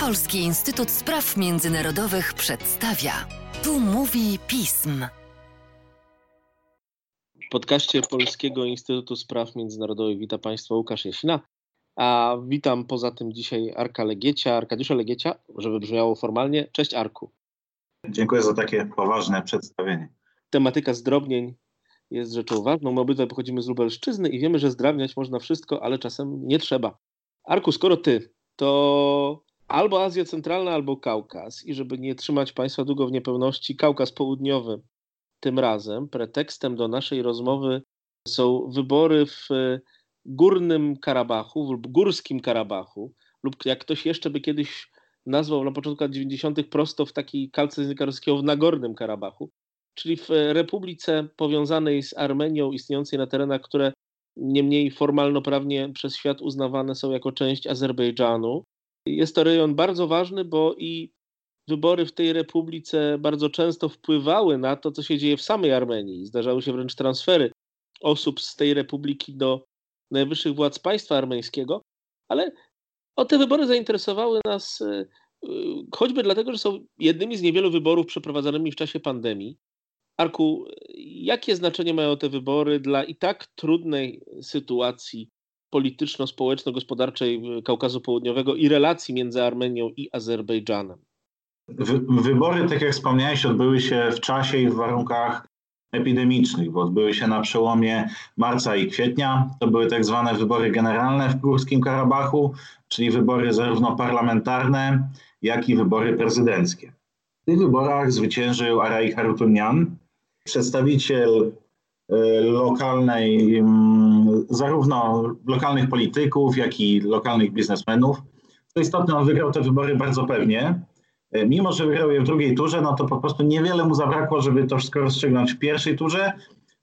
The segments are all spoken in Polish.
Polski Instytut Spraw Międzynarodowych przedstawia. Tu mówi pism. W podcaście Polskiego Instytutu Spraw Międzynarodowych witam Państwa Łukasz Jasina. A witam poza tym dzisiaj Arka Legiecia, Arkadiusza Legiecia, żeby brzmiało formalnie. Cześć Arku. Dziękuję za takie poważne przedstawienie. Tematyka zdrobnień jest rzeczą ważną. My obydwaj pochodzimy z Lubelszczyzny i wiemy, że zdrabniać można wszystko, ale czasem nie trzeba. Arku, skoro ty, to albo Azja Centralna, albo Kaukaz. I żeby nie trzymać Państwa długo w niepełności, Kaukaz Południowy tym razem. Pretekstem do naszej rozmowy są wybory w Górnym Karabachu, w Górskim Karabachu, lub jak ktoś jeszcze by kiedyś nazwał na początku lat 90. prosto w takiej kalce języka rosyjskiego w Nagornym Karabachu, czyli w republice powiązanej z Armenią, istniejącej na terenach, które niemniej formalno-prawnie przez świat uznawane są jako część Azerbejdżanu. Jest to rejon bardzo ważny, bo i wybory w tej republice bardzo często wpływały na to, co się dzieje w samej Armenii. Zdarzały się wręcz transfery osób z tej republiki do najwyższych władz państwa armeńskiego, ale o te wybory zainteresowały nas y, y, choćby dlatego, że są jednymi z niewielu wyborów przeprowadzanymi w czasie pandemii. Arku, jakie znaczenie mają te wybory dla i tak trudnej sytuacji polityczno-społeczno-gospodarczej Kaukazu Południowego i relacji między Armenią i Azerbejdżanem? wybory, tak jak wspomniałeś, odbyły się w czasie i w warunkach epidemicznych, bo odbyły się na przełomie marca i kwietnia. To były tak zwane wybory generalne w Górskim Karabachu, czyli wybory zarówno parlamentarne, jak i wybory prezydenckie. W tych wyborach zwyciężył Arai Harutunian, przedstawiciel e, lokalnej, mm, zarówno lokalnych polityków, jak i lokalnych biznesmenów. Co istotne, on wygrał te wybory bardzo pewnie. E, mimo, że wygrał je w drugiej turze, no to po prostu niewiele mu zabrakło, żeby to wszystko rozstrzygnąć w pierwszej turze,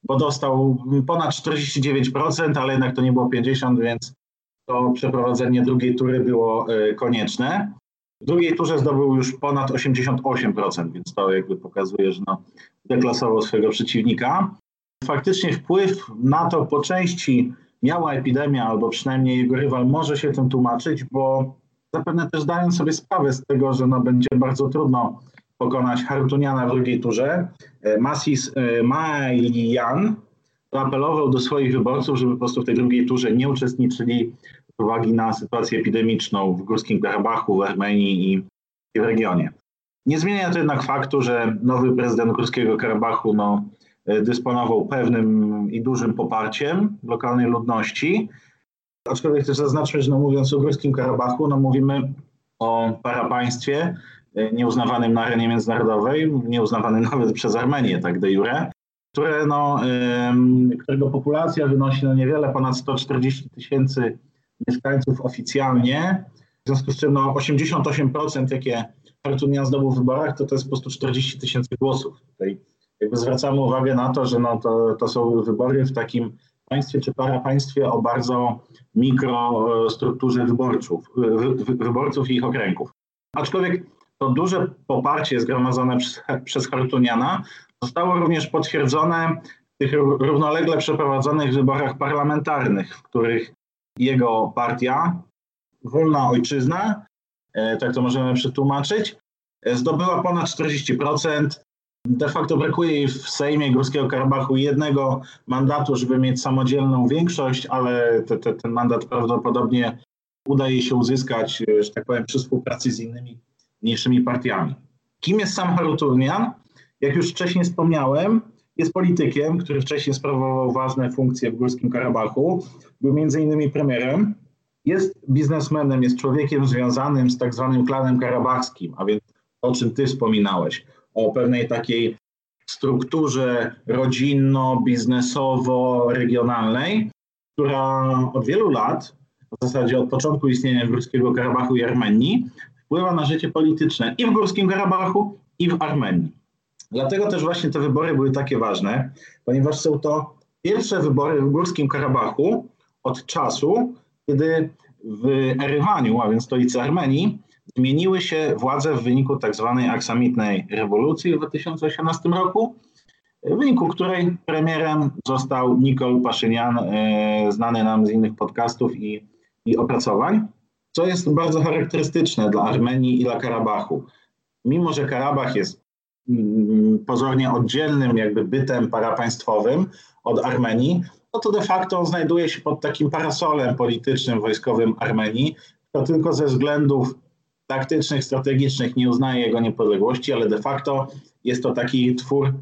bo dostał ponad 49%, ale jednak to nie było 50%, więc to przeprowadzenie drugiej tury było e, konieczne. W drugiej turze zdobył już ponad 88%, więc to jakby pokazuje, że no, deklasował swojego przeciwnika. Faktycznie wpływ na to po części miała epidemia, albo przynajmniej jego rywal może się tym tłumaczyć, bo zapewne też zdając sobie sprawę z tego, że no, będzie bardzo trudno pokonać Hartuniana w drugiej turze, e, Masis e, Mailian apelował do swoich wyborców, żeby po prostu w tej drugiej turze nie uczestniczyli z uwagi na sytuację epidemiczną w Górskim Karabachu, w Armenii i, w regionie. Nie zmienia to jednak faktu, że nowy prezydent Górskiego Karabachu no, dysponował pewnym i dużym poparciem lokalnej ludności, Aczkolwiek też zaznaczmy, że no mówiąc o Górskim Karabachu, no mówimy o parapaństwie e, nieuznawanym na arenie międzynarodowej, nieuznawanym nawet przez Armenię, tak de jure, które, no, którego populacja wynosi no niewiele ponad 140 tysięcy mieszkańców oficjalnie, w związku z czym no, 88% jakie Hartunian zdobył w wyborach, to to jest po prostu 40 tysięcy głosów. Jakby zwracamy uwagę na to, że no, to, to są wybory w takim państwie czy parapaństwie o bardzo mikrostrukturze wyborców, wyborców i ich okręgów. Aczkolwiek to duże poparcie zgromadzone przez, przez Hartuniana zostało również potwierdzone w tych równolegle przeprowadzonych wyborach parlamentarnych, w których jego partia, Wolna Ojczyzna, e, tak to możemy przetłumaczyć, e, zdobyła ponad 40%, De facto brakuje w Sejmie Górskiego Karabachu jednego mandatu, żeby mieć samodzielną większość, ale te, te, ten mandat prawdopodobnie uda jej się uzyskać, że tak powiem, przy współpracy z innymi mniejszymi partiami. Kim jest sam Haruturnian? Jak już wcześniej wspomniałem, jest politykiem, który wcześniej sprawował ważne funkcje w Górskim Karabachu. Był między innymi premierem. Jest biznesmenem, jest człowiekiem związanym z tak zwanym klanem karabachskim, a więc o czym ty wspominałeś o pewnej takiej strukturze rodzinno-biznesowo-regionalnej, która od wielu lat, w zasadzie od początku istnienia Górskiego Karabachu i Armenii, wpływa na życie polityczne i w Górskim Karabachu, i w Armenii. Dlatego też właśnie te wybory były takie ważne, ponieważ są to pierwsze wybory w Górskim Karabachu od czasu, kiedy w Erywaniu, a więc stolicy Armenii, zmieniły się władze w wyniku tak zwanej aksamitnej rewolucji w 2018 roku, w wyniku której premierem został Nikol Paszynian, e, znany nam z innych podcastów i, i opracowań. co jest bardzo charakterystyczne dla Armenii i dla Karabachu. Mimo, że Karabach jest mm, pozornie oddzielnym jakby bytem parapaństwowym od Armenii, no to de facto znajduje się pod takim parasolem politycznym, wojskowym Armenii, to tylko ze względów taktycznych, strategicznych nie uznaje jego niepodległości, ale de facto jest to taki twór,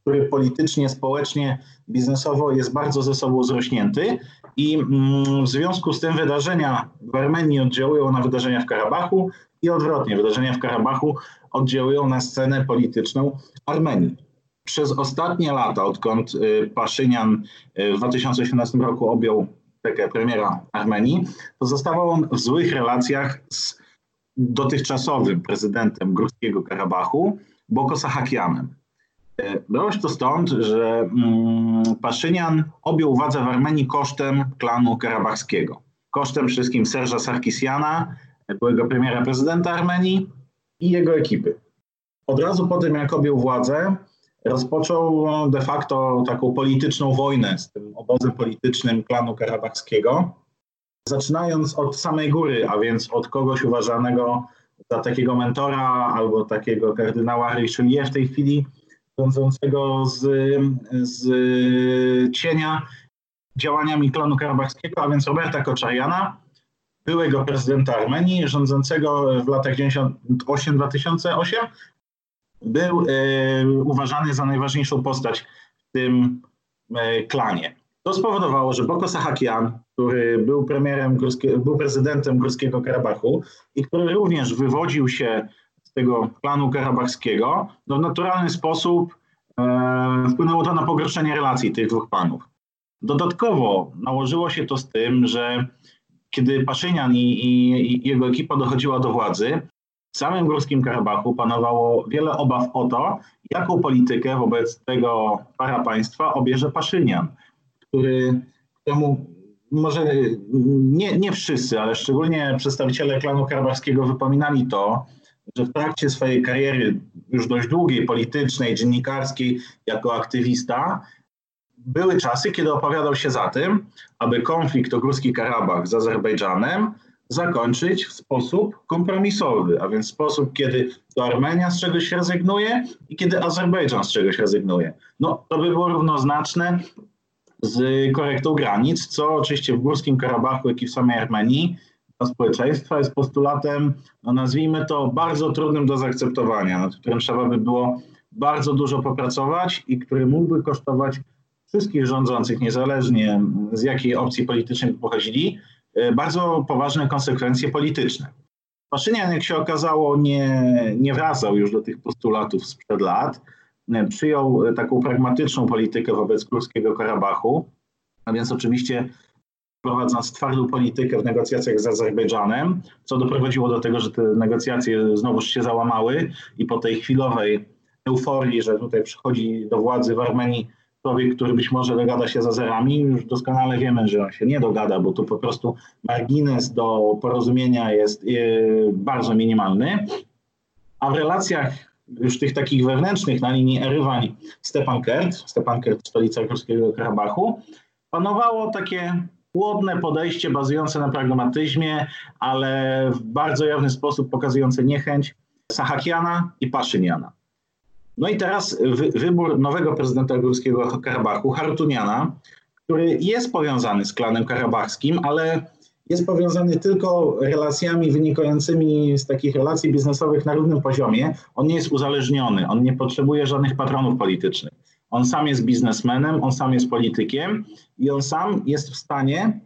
który politycznie, społecznie, biznesowo jest bardzo ze sobą zrośnięty i mm, w związku z tym wydarzenia w Armenii oddziałują na wydarzenia w Karabachu i odwrotnie, wydarzenia w Karabachu oddziałują na scenę polityczną Armenii. Przez ostatnie lata, odkąd y, Paszynian y, w 2018 roku objął tekę premiera Armenii, to zostawał on w złych relacjach z dotychczasowym prezydentem Górskiego Karabachu, Boko Sahakianem. Brało się to stąd, że mm, Paszynian objął władzę w Armenii kosztem klanu karabachskiego. Kosztem wszystkim Serża Sarkisiana, byłego premiera prezydenta Armenii i jego ekipy. Od razu po tym, jak objął władzę, rozpoczął de facto taką polityczną wojnę z tym obozem politycznym klanu karabachskiego, zaczynając od samej góry, a więc od kogoś uważanego za takiego mentora albo takiego kardynała Richelieu w tej chwili, rządzącego z, z cienia działaniami klanu karabachskiego, a więc Roberta Koczariana, byłego prezydenta Armenii, rządzącego w latach 98-2008, był e, uważany za najważniejszą postać w tym e, klanie. To spowodowało, że Boko Sahakian, który był premierem, był prezydentem Górskiego Karabachu i który również wywodził się z tego klanu karabachskiego, no w naturalny sposób e, wpłynęło to na pogorszenie relacji tych dwóch panów. Dodatkowo nałożyło się to z tym, że kiedy Paszynian i, i, i jego ekipa dochodziła do władzy, w samym Górskim Karabachu panowało wiele obaw o to, jaką politykę wobec tego para państwa obierze Paszynian, który temu może nie, nie wszyscy, ale szczególnie przedstawiciele klanu karabachskiego wypominali to, że w trakcie swojej kariery już dość długiej, politycznej, dziennikarskiej, jako aktywista, były czasy, kiedy opowiadał się za tym, aby konflikt o Górski Karabach z Azerbejdżanem zakończyć w sposób kompromisowy, a więc sposób, kiedy to Armenia z czegoś rezygnuje i kiedy Azerbejdżan z czegoś rezygnuje. No, to by było równoznaczne z korektą granic, co oczywiście w Górskim Karabachu, jak i w samej Armenii dla społeczeństwa jest postulatem, no nazwijmy to, bardzo trudnym do zaakceptowania, nad którym trzeba by było bardzo dużo popracować i który mógłby kosztować wszystkich rządzących, niezależnie z jakiej opcji politycznej pochodzili, e, bardzo poważne konsekwencje polityczne. Paszynian, jak się okazało, nie, nie wracał już do tych postulatów sprzed lat. E, przyjął taką pragmatyczną politykę wobec Górskiego Karabachu, a więc oczywiście prowadząc twardą politykę w negocjacjach z Azerbejdżanem, co doprowadziło do tego, że te negocjacje znowuż się załamały i po tej chwilowej euforii, że tutaj przychodzi do władzy w Armenii człowiek, który być może dogada się z Azerami, już doskonale wiemy, że on się nie dogada, bo tu po prostu margines do porozumienia jest e, bardzo minimalny. A w relacjach już tych takich wewnętrznych na linii Erywań Stepankert, Stepankert stolica Górskiego Karabachu, panowało takie chłodne podejście bazujące na pragmatyzmie, ale w bardzo jawny sposób pokazujące niechęć Sahakiana i Paszyniana. No i teraz wy, wybór nowego prezydenta Górskiego Karabachu, Hartuniana, który jest powiązany z klanem karabachskim, ale jest powiązany tylko relacjami wynikającymi z takich relacji biznesowych na równym poziomie. On nie jest uzależniony, on nie potrzebuje żadnych patronów politycznych. On sam jest biznesmenem, on sam jest politykiem i on sam jest w stanie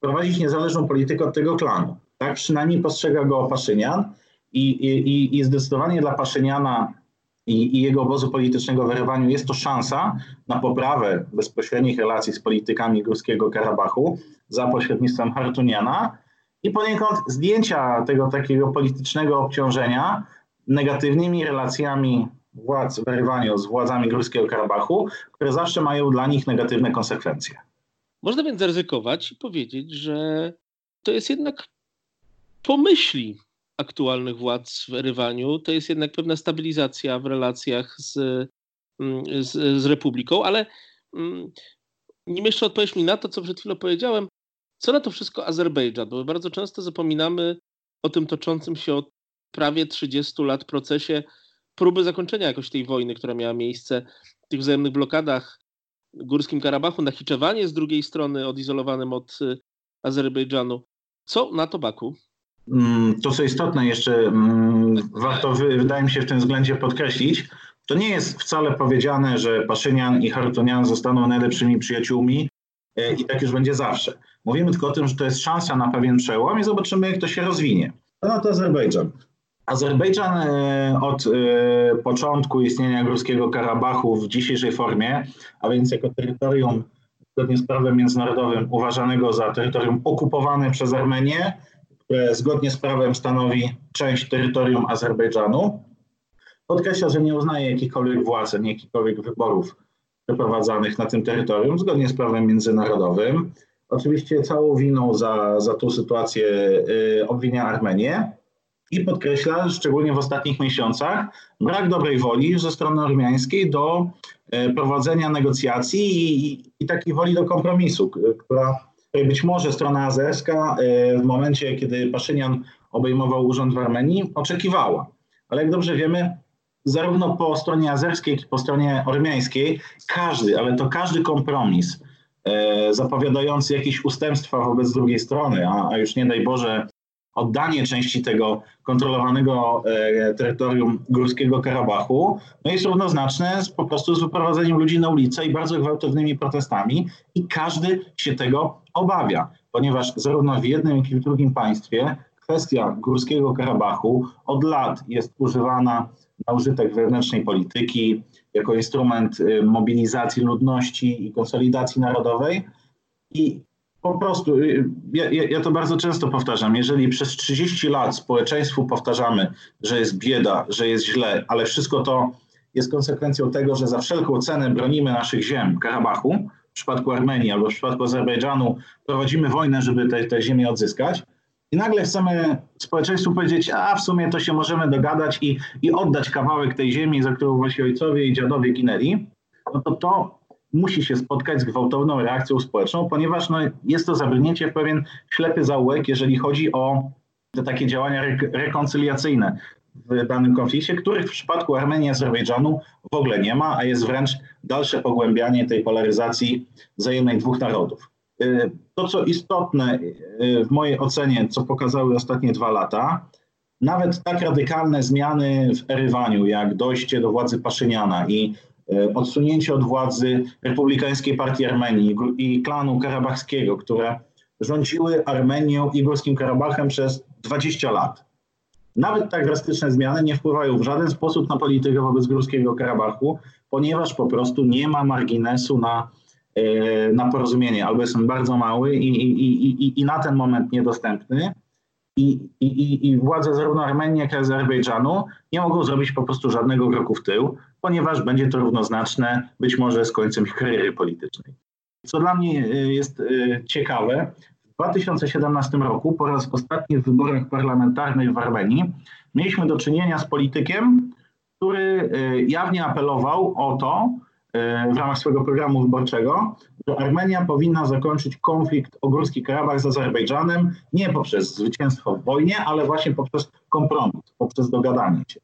prowadzić niezależną politykę od tego klanu. Tak przynajmniej postrzega go Paszynian i, i, i zdecydowanie dla Paszyniana i, i jego obozu politycznego w Erewaniu jest to szansa na poprawę bezpośrednich relacji z politykami Górskiego Karabachu za pośrednictwem Hartuniana i poniekąd zdjęcia tego takiego politycznego obciążenia negatywnymi relacjami władz w Erewaniu z władzami Górskiego Karabachu, które zawsze mają dla nich negatywne konsekwencje. Można więc zaryzykować i powiedzieć, że to jest jednak pomyśli aktualnych władz w Erywaniu, to jest jednak pewna stabilizacja w relacjach z, mm, z, z Republiką, ale mm, nim jeszcze odpowiesz mi na to, co przed chwilą powiedziałem, co na to wszystko Azerbejdżan, bo bardzo często zapominamy o tym toczącym się od prawie 30 lat procesie próby zakończenia jakoś tej wojny, która miała miejsce w tych wzajemnych blokadach Górskim Karabachu, Nachiczewanie z drugiej strony odizolowanym od y, Azerbejdżanu. Co na to Baku? Mm, to, co istotne jeszcze, mm, warto wydaje mi się w tym względzie podkreślić, to nie jest wcale powiedziane, że Paszynian i Hartunian zostaną najlepszymi przyjaciółmi e, i tak już będzie zawsze. Mówimy tylko o tym, że to jest szansa na pewien przełom i zobaczymy, jak to się rozwinie. No to Azerbejdżan. Azerbejdżan e, od e, początku istnienia Górskiego Karabachu w dzisiejszej formie, a więc jako terytorium zgodnie z prawem międzynarodowym uważanego za terytorium okupowane przez Armenię, które zgodnie z prawem stanowi część terytorium Azerbejdżanu, podkreśla, że nie uznaje jakichkolwiek władz, ani jakichkolwiek wyborów przeprowadzanych na tym terytorium zgodnie z prawem międzynarodowym. Oczywiście całą winą za, za tą sytuację y, obwinia Armenię i podkreśla, szczególnie w ostatnich miesiącach, brak dobrej woli ze strony ormiańskiej do y, prowadzenia negocjacji i, i takiej woli do kompromisu, która być może strona azerska y, w momencie, kiedy Paszynian obejmował urząd w Armenii, oczekiwała. Ale jak dobrze wiemy, zarówno po stronie azerskiej, jak i po stronie ormiańskiej, każdy, ale to każdy kompromis e, zapowiadający jakieś ustępstwa wobec drugiej strony, a, a już nie daj Boże oddanie części tego kontrolowanego e, terytorium Górskiego Karabachu, no jest równoznaczne z, po prostu z wyprowadzeniem ludzi na ulicę i bardzo gwałtownymi protestami i każdy się tego obawia, ponieważ zarówno w jednym, jak i w drugim państwie kwestia Górskiego Karabachu od lat jest używana na użytek wewnętrznej polityki, jako instrument y, mobilizacji ludności i konsolidacji narodowej. I po prostu, y, ja, ja, to bardzo często powtarzam, jeżeli przez 30 lat społeczeństwu powtarzamy, że jest bieda, że jest źle, ale wszystko to jest konsekwencją tego, że za wszelką cenę bronimy naszych ziem Karabachu, w przypadku Armenii albo w przypadku Azerbejdżanu prowadzimy wojnę, żeby te, te ziemię odzyskać, i nagle chcemy społeczeństwu powiedzieć, a w sumie to się możemy dogadać i, i oddać kawałek tej ziemi, za którą wasi ojcowie i dziadowie ginęli, no to to musi się spotkać z gwałtowną reakcją społeczną, ponieważ no, jest to zabrnięcie w pewien ślepy zaułek, jeżeli chodzi o te takie działania re rekoncyliacyjne w danym konflikcie, których w przypadku Armenii i Azerbejdżanu w ogóle nie ma, a jest wręcz dalsze pogłębianie tej polaryzacji wzajemnej dwóch narodów. Y, to, co istotne y, w mojej ocenie, co pokazały ostatnie dwa lata, nawet tak radykalne zmiany w Erywaniu, jak dojście do władzy Paszyniana i odsunięcie od władzy Republikańskiej Partii Armenii i klanu karabachskiego, które rządziły Armenią i Górskim Karabachem przez 20 lat. Nawet tak drastyczne zmiany nie wpływają w żaden sposób na politykę wobec Górskiego Karabachu, ponieważ po prostu nie ma marginesu na E, na porozumienie, albo jest on bardzo mały i, i, i, i na ten moment niedostępny. I, i, I władze zarówno Armenii, jak i Azerbejdżanu nie mogą zrobić po prostu żadnego kroku w tył, ponieważ będzie to równoznaczne być może z końcem ich kariery politycznej. Co dla mnie e, jest e, ciekawe, w 2017 roku, po raz ostatni w wyborach parlamentarnych w Armenii, mieliśmy do czynienia z politykiem, który jawnie apelował o to, w ramach swojego programu wyborczego, że Armenia powinna zakończyć konflikt o Górski Karabach z Azerbejdżanem nie poprzez zwycięstwo w wojnie, ale właśnie poprzez kompromis, poprzez dogadanie się.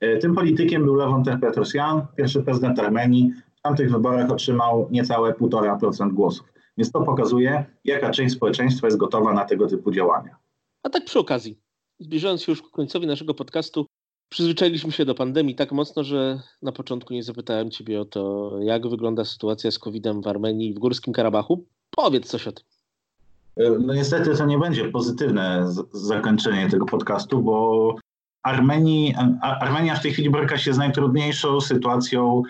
E, tym politykiem był Lewon Petrosjan, pierwszy prezydent Armenii. W tamtych wyborach otrzymał niecałe 1,5% głosów. Więc to pokazuje, jaka część społeczeństwa jest gotowa na tego typu działania. A tak przy okazji, zbliżając się już ku końcowi naszego podcastu, Przyzwyczailiśmy się do pandemii tak mocno, że na początku nie zapytałem Ciebie o to, jak wygląda sytuacja z COVID-em w Armenii i w Górskim Karabachu. Powiedz coś o tym. E, no niestety to nie będzie pozytywne zakończenie tego podcastu, bo Armenii, Armenia w tej chwili boryka się z najtrudniejszą sytuacją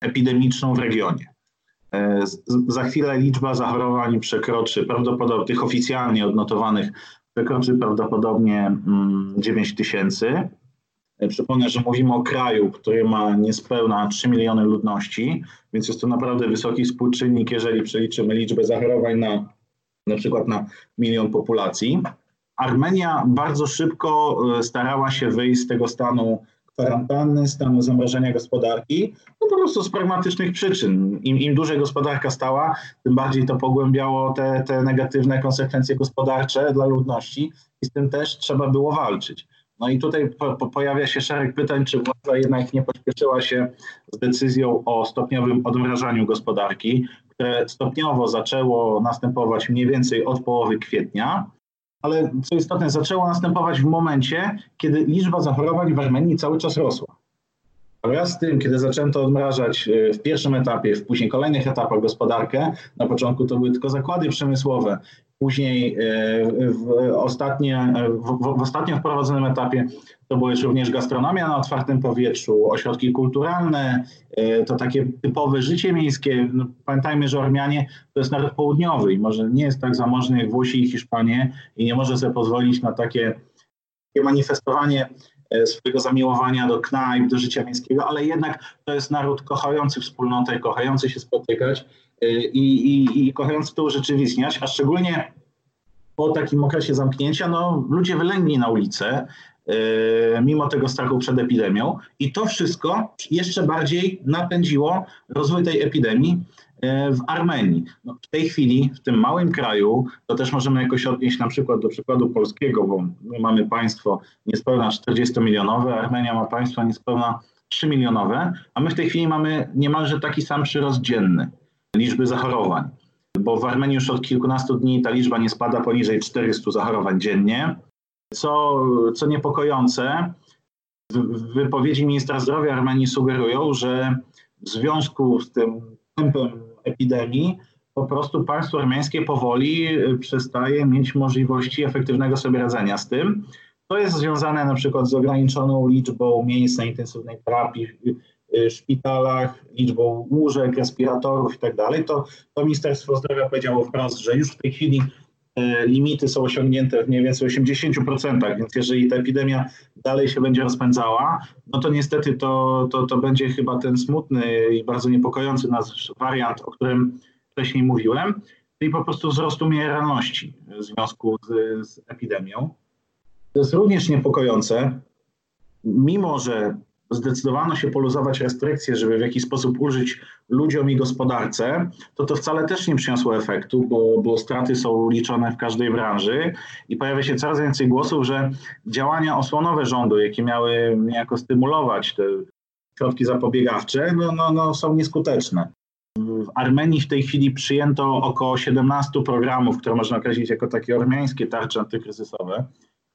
epidemiczną w regionie. E, za chwilę liczba zachorowań przekroczy, prawdopodobnie tych oficjalnie odnotowanych, przekroczy prawdopodobnie 9 mm, tysięcy. Przypomnę, że mówimy o kraju, który ma niespełna 3 miliony ludności, więc jest to naprawdę wysoki współczynnik, jeżeli przeliczymy liczbę zachorowań na na przykład na milion populacji. Armenia bardzo szybko e, starała się wyjść z tego stanu, kwarantanny, stanu zamrożenia gospodarki, no po prostu z pragmatycznych przyczyn. Im, im dłużej gospodarka stała, tym bardziej to pogłębiało te, te negatywne konsekwencje gospodarcze dla ludności i z tym też trzeba było walczyć. No i tutaj po, po pojawia się szereg pytań, czy władza jednak nie pośpieszyła się z decyzją o stopniowym odmrażaniu gospodarki, które stopniowo zaczęło następować mniej więcej od połowy kwietnia, ale co istotne, zaczęło następować w momencie, kiedy liczba zachorowań w Armenii cały czas rosła. Wraz z tym, kiedy zaczęto odmrażać e, w pierwszym etapie, w później kolejnych etapach gospodarkę, na początku to były tylko zakłady przemysłowe, Później e, w, ostatnie, w, w ostatnio wprowadzonym etapie to była również gastronomia na otwartym powietrzu, ośrodki kulturalne, e, to takie typowe życie miejskie. No, pamiętajmy, że Ormianie to jest naród południowy i może nie jest tak zamożny jak Włosi i Hiszpanie i nie może sobie pozwolić na takie, takie manifestowanie e, swojego zamiłowania do knajp, do życia miejskiego, ale jednak to jest naród kochający wspólnotę, kochający się spotykać i, i, i kochając to urzeczywistniać, a szczególnie po takim okresie zamknięcia, no, ludzie wylęgli na ulicę, yy, mimo tego strachu przed epidemią i to wszystko jeszcze bardziej napędziło rozwój tej epidemii yy, w Armenii. No, w tej chwili, w tym małym kraju, to też możemy jakoś odnieść na przykład do przykładu polskiego, bo my mamy państwo niespełna 40-milionowe, Armenia ma państwo niespełna 3-milionowe, a my w tej chwili mamy niemalże taki sam przyrost dzienny liczby zachorowań, bo w Armenii już od kilkunastu dni ta liczba nie spada poniżej 400 zachorowań dziennie. Co, co niepokojące, w wypowiedzi ministra zdrowia Armenii sugerują, że w związku z tym tempem epidemii po prostu państwo armeńskie powoli przestaje mieć możliwości efektywnego sobie radzenia z tym. To jest związane na przykład z ograniczoną liczbą miejsc na intensywnej terapii, Y, szpitalach, liczbą łóżek, respiratorów i tak to, to Ministerstwo Zdrowia powiedziało wprost, że już w tej chwili y, limity są osiągnięte w mniej więcej 80%, więc jeżeli ta epidemia dalej się będzie rozpędzała, no to niestety to, to, to będzie chyba ten smutny i bardzo niepokojący nasz wariant, o którym wcześniej mówiłem, czyli po prostu wzrostu umieralności w związku z, z epidemią. To jest również niepokojące, mimo że zdecydowano się poluzować restrykcje, żeby w jakiś sposób ulżyć ludziom i gospodarce, to to wcale też nie przyniosło efektu, bo, bo straty są liczone w każdej branży i pojawia się coraz więcej głosów, że działania osłonowe rządu, jakie miały niejako stymulować te środki zapobiegawcze, no, no, no są nieskuteczne. W Armenii w tej chwili przyjęto około 17 programów, które można określić jako takie ormiańskie tarcze antykryzysowe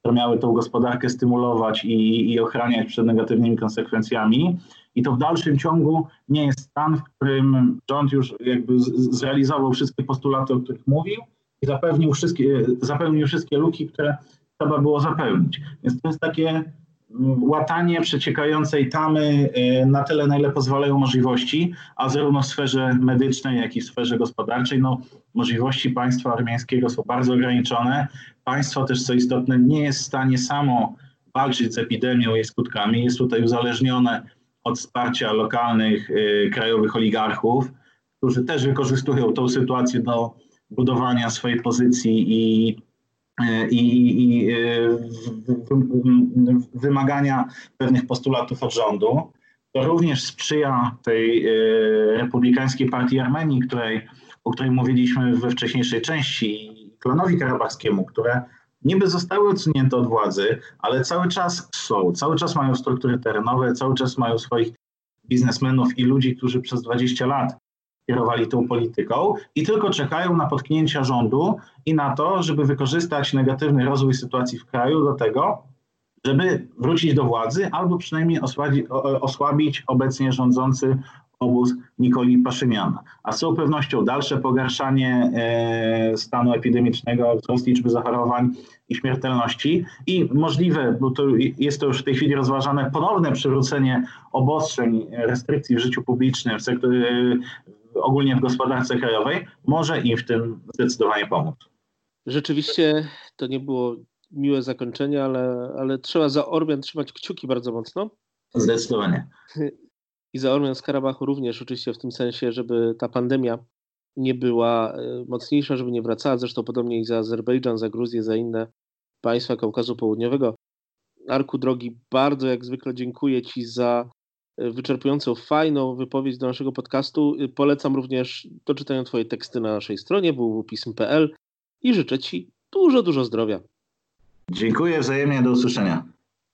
które miały tą gospodarkę stymulować i, i ochraniać przed negatywnymi konsekwencjami. I to w dalszym ciągu nie jest stan, w którym rząd już jakby zrealizował wszystkie postulaty, o których mówił i zapewnił wszystkie, zapełnił wszystkie luki, które trzeba było zapełnić. Więc to jest takie łatanie przeciekającej tamy y, na tyle, na ile pozwalają możliwości, a zarówno w sferze medycznej, jak i w sferze gospodarczej, no, możliwości państwa armiańskiego są bardzo ograniczone. Państwo też, co istotne, nie jest w stanie samo walczyć z epidemią i jej skutkami. Jest tutaj uzależnione od wsparcia lokalnych, y, krajowych oligarchów, którzy też wykorzystują tą sytuację do budowania swojej pozycji i i, i wymagania pewnych postulatów od rządu. To również sprzyja tej e, republikańskiej partii Armenii, której, o której mówiliśmy we wcześniejszej części, klanowi karabachskiemu, które niby zostały odsunięte od władzy, ale cały czas są, cały czas mają struktury terenowe, cały czas mają swoich biznesmenów i ludzi, którzy przez 20 lat kierowali tą polityką i tylko czekają na potknięcia rządu i na to, żeby wykorzystać negatywny rozwój sytuacji w kraju do tego, żeby wrócić do władzy albo przynajmniej osłabić, osłabić obecnie rządzący obóz Nikoli Paszyniana. A z całą pewnością dalsze pogarszanie e, stanu epidemicznego, wzrost liczby zachorowań i śmiertelności i możliwe, bo to jest to już w tej chwili rozważane, ponowne przywrócenie obostrzeń, restrykcji w życiu publicznym, w sektorze, ogólnie w gospodarce krajowej, może im w tym zdecydowanie pomóc. Rzeczywiście to nie było miłe zakończenie, ale, ale trzeba za Ormian trzymać kciuki bardzo mocno. Zdecydowanie. I za Ormian z Karabachu również oczywiście w tym sensie, żeby ta pandemia nie była e, mocniejsza, żeby nie wracała. Zresztą podobnie i za Azerbejdżan, za Gruzję, za inne państwa Kaukazu Południowego. Arku drogi, bardzo jak zwykle dziękuję Ci za wyczerpującą, fajną wypowiedź do naszego podcastu. Polecam również do czytania Twoje teksty na naszej stronie www.pism.pl i życzę Ci dużo, dużo zdrowia. Dziękuję wzajemnie, do usłyszenia.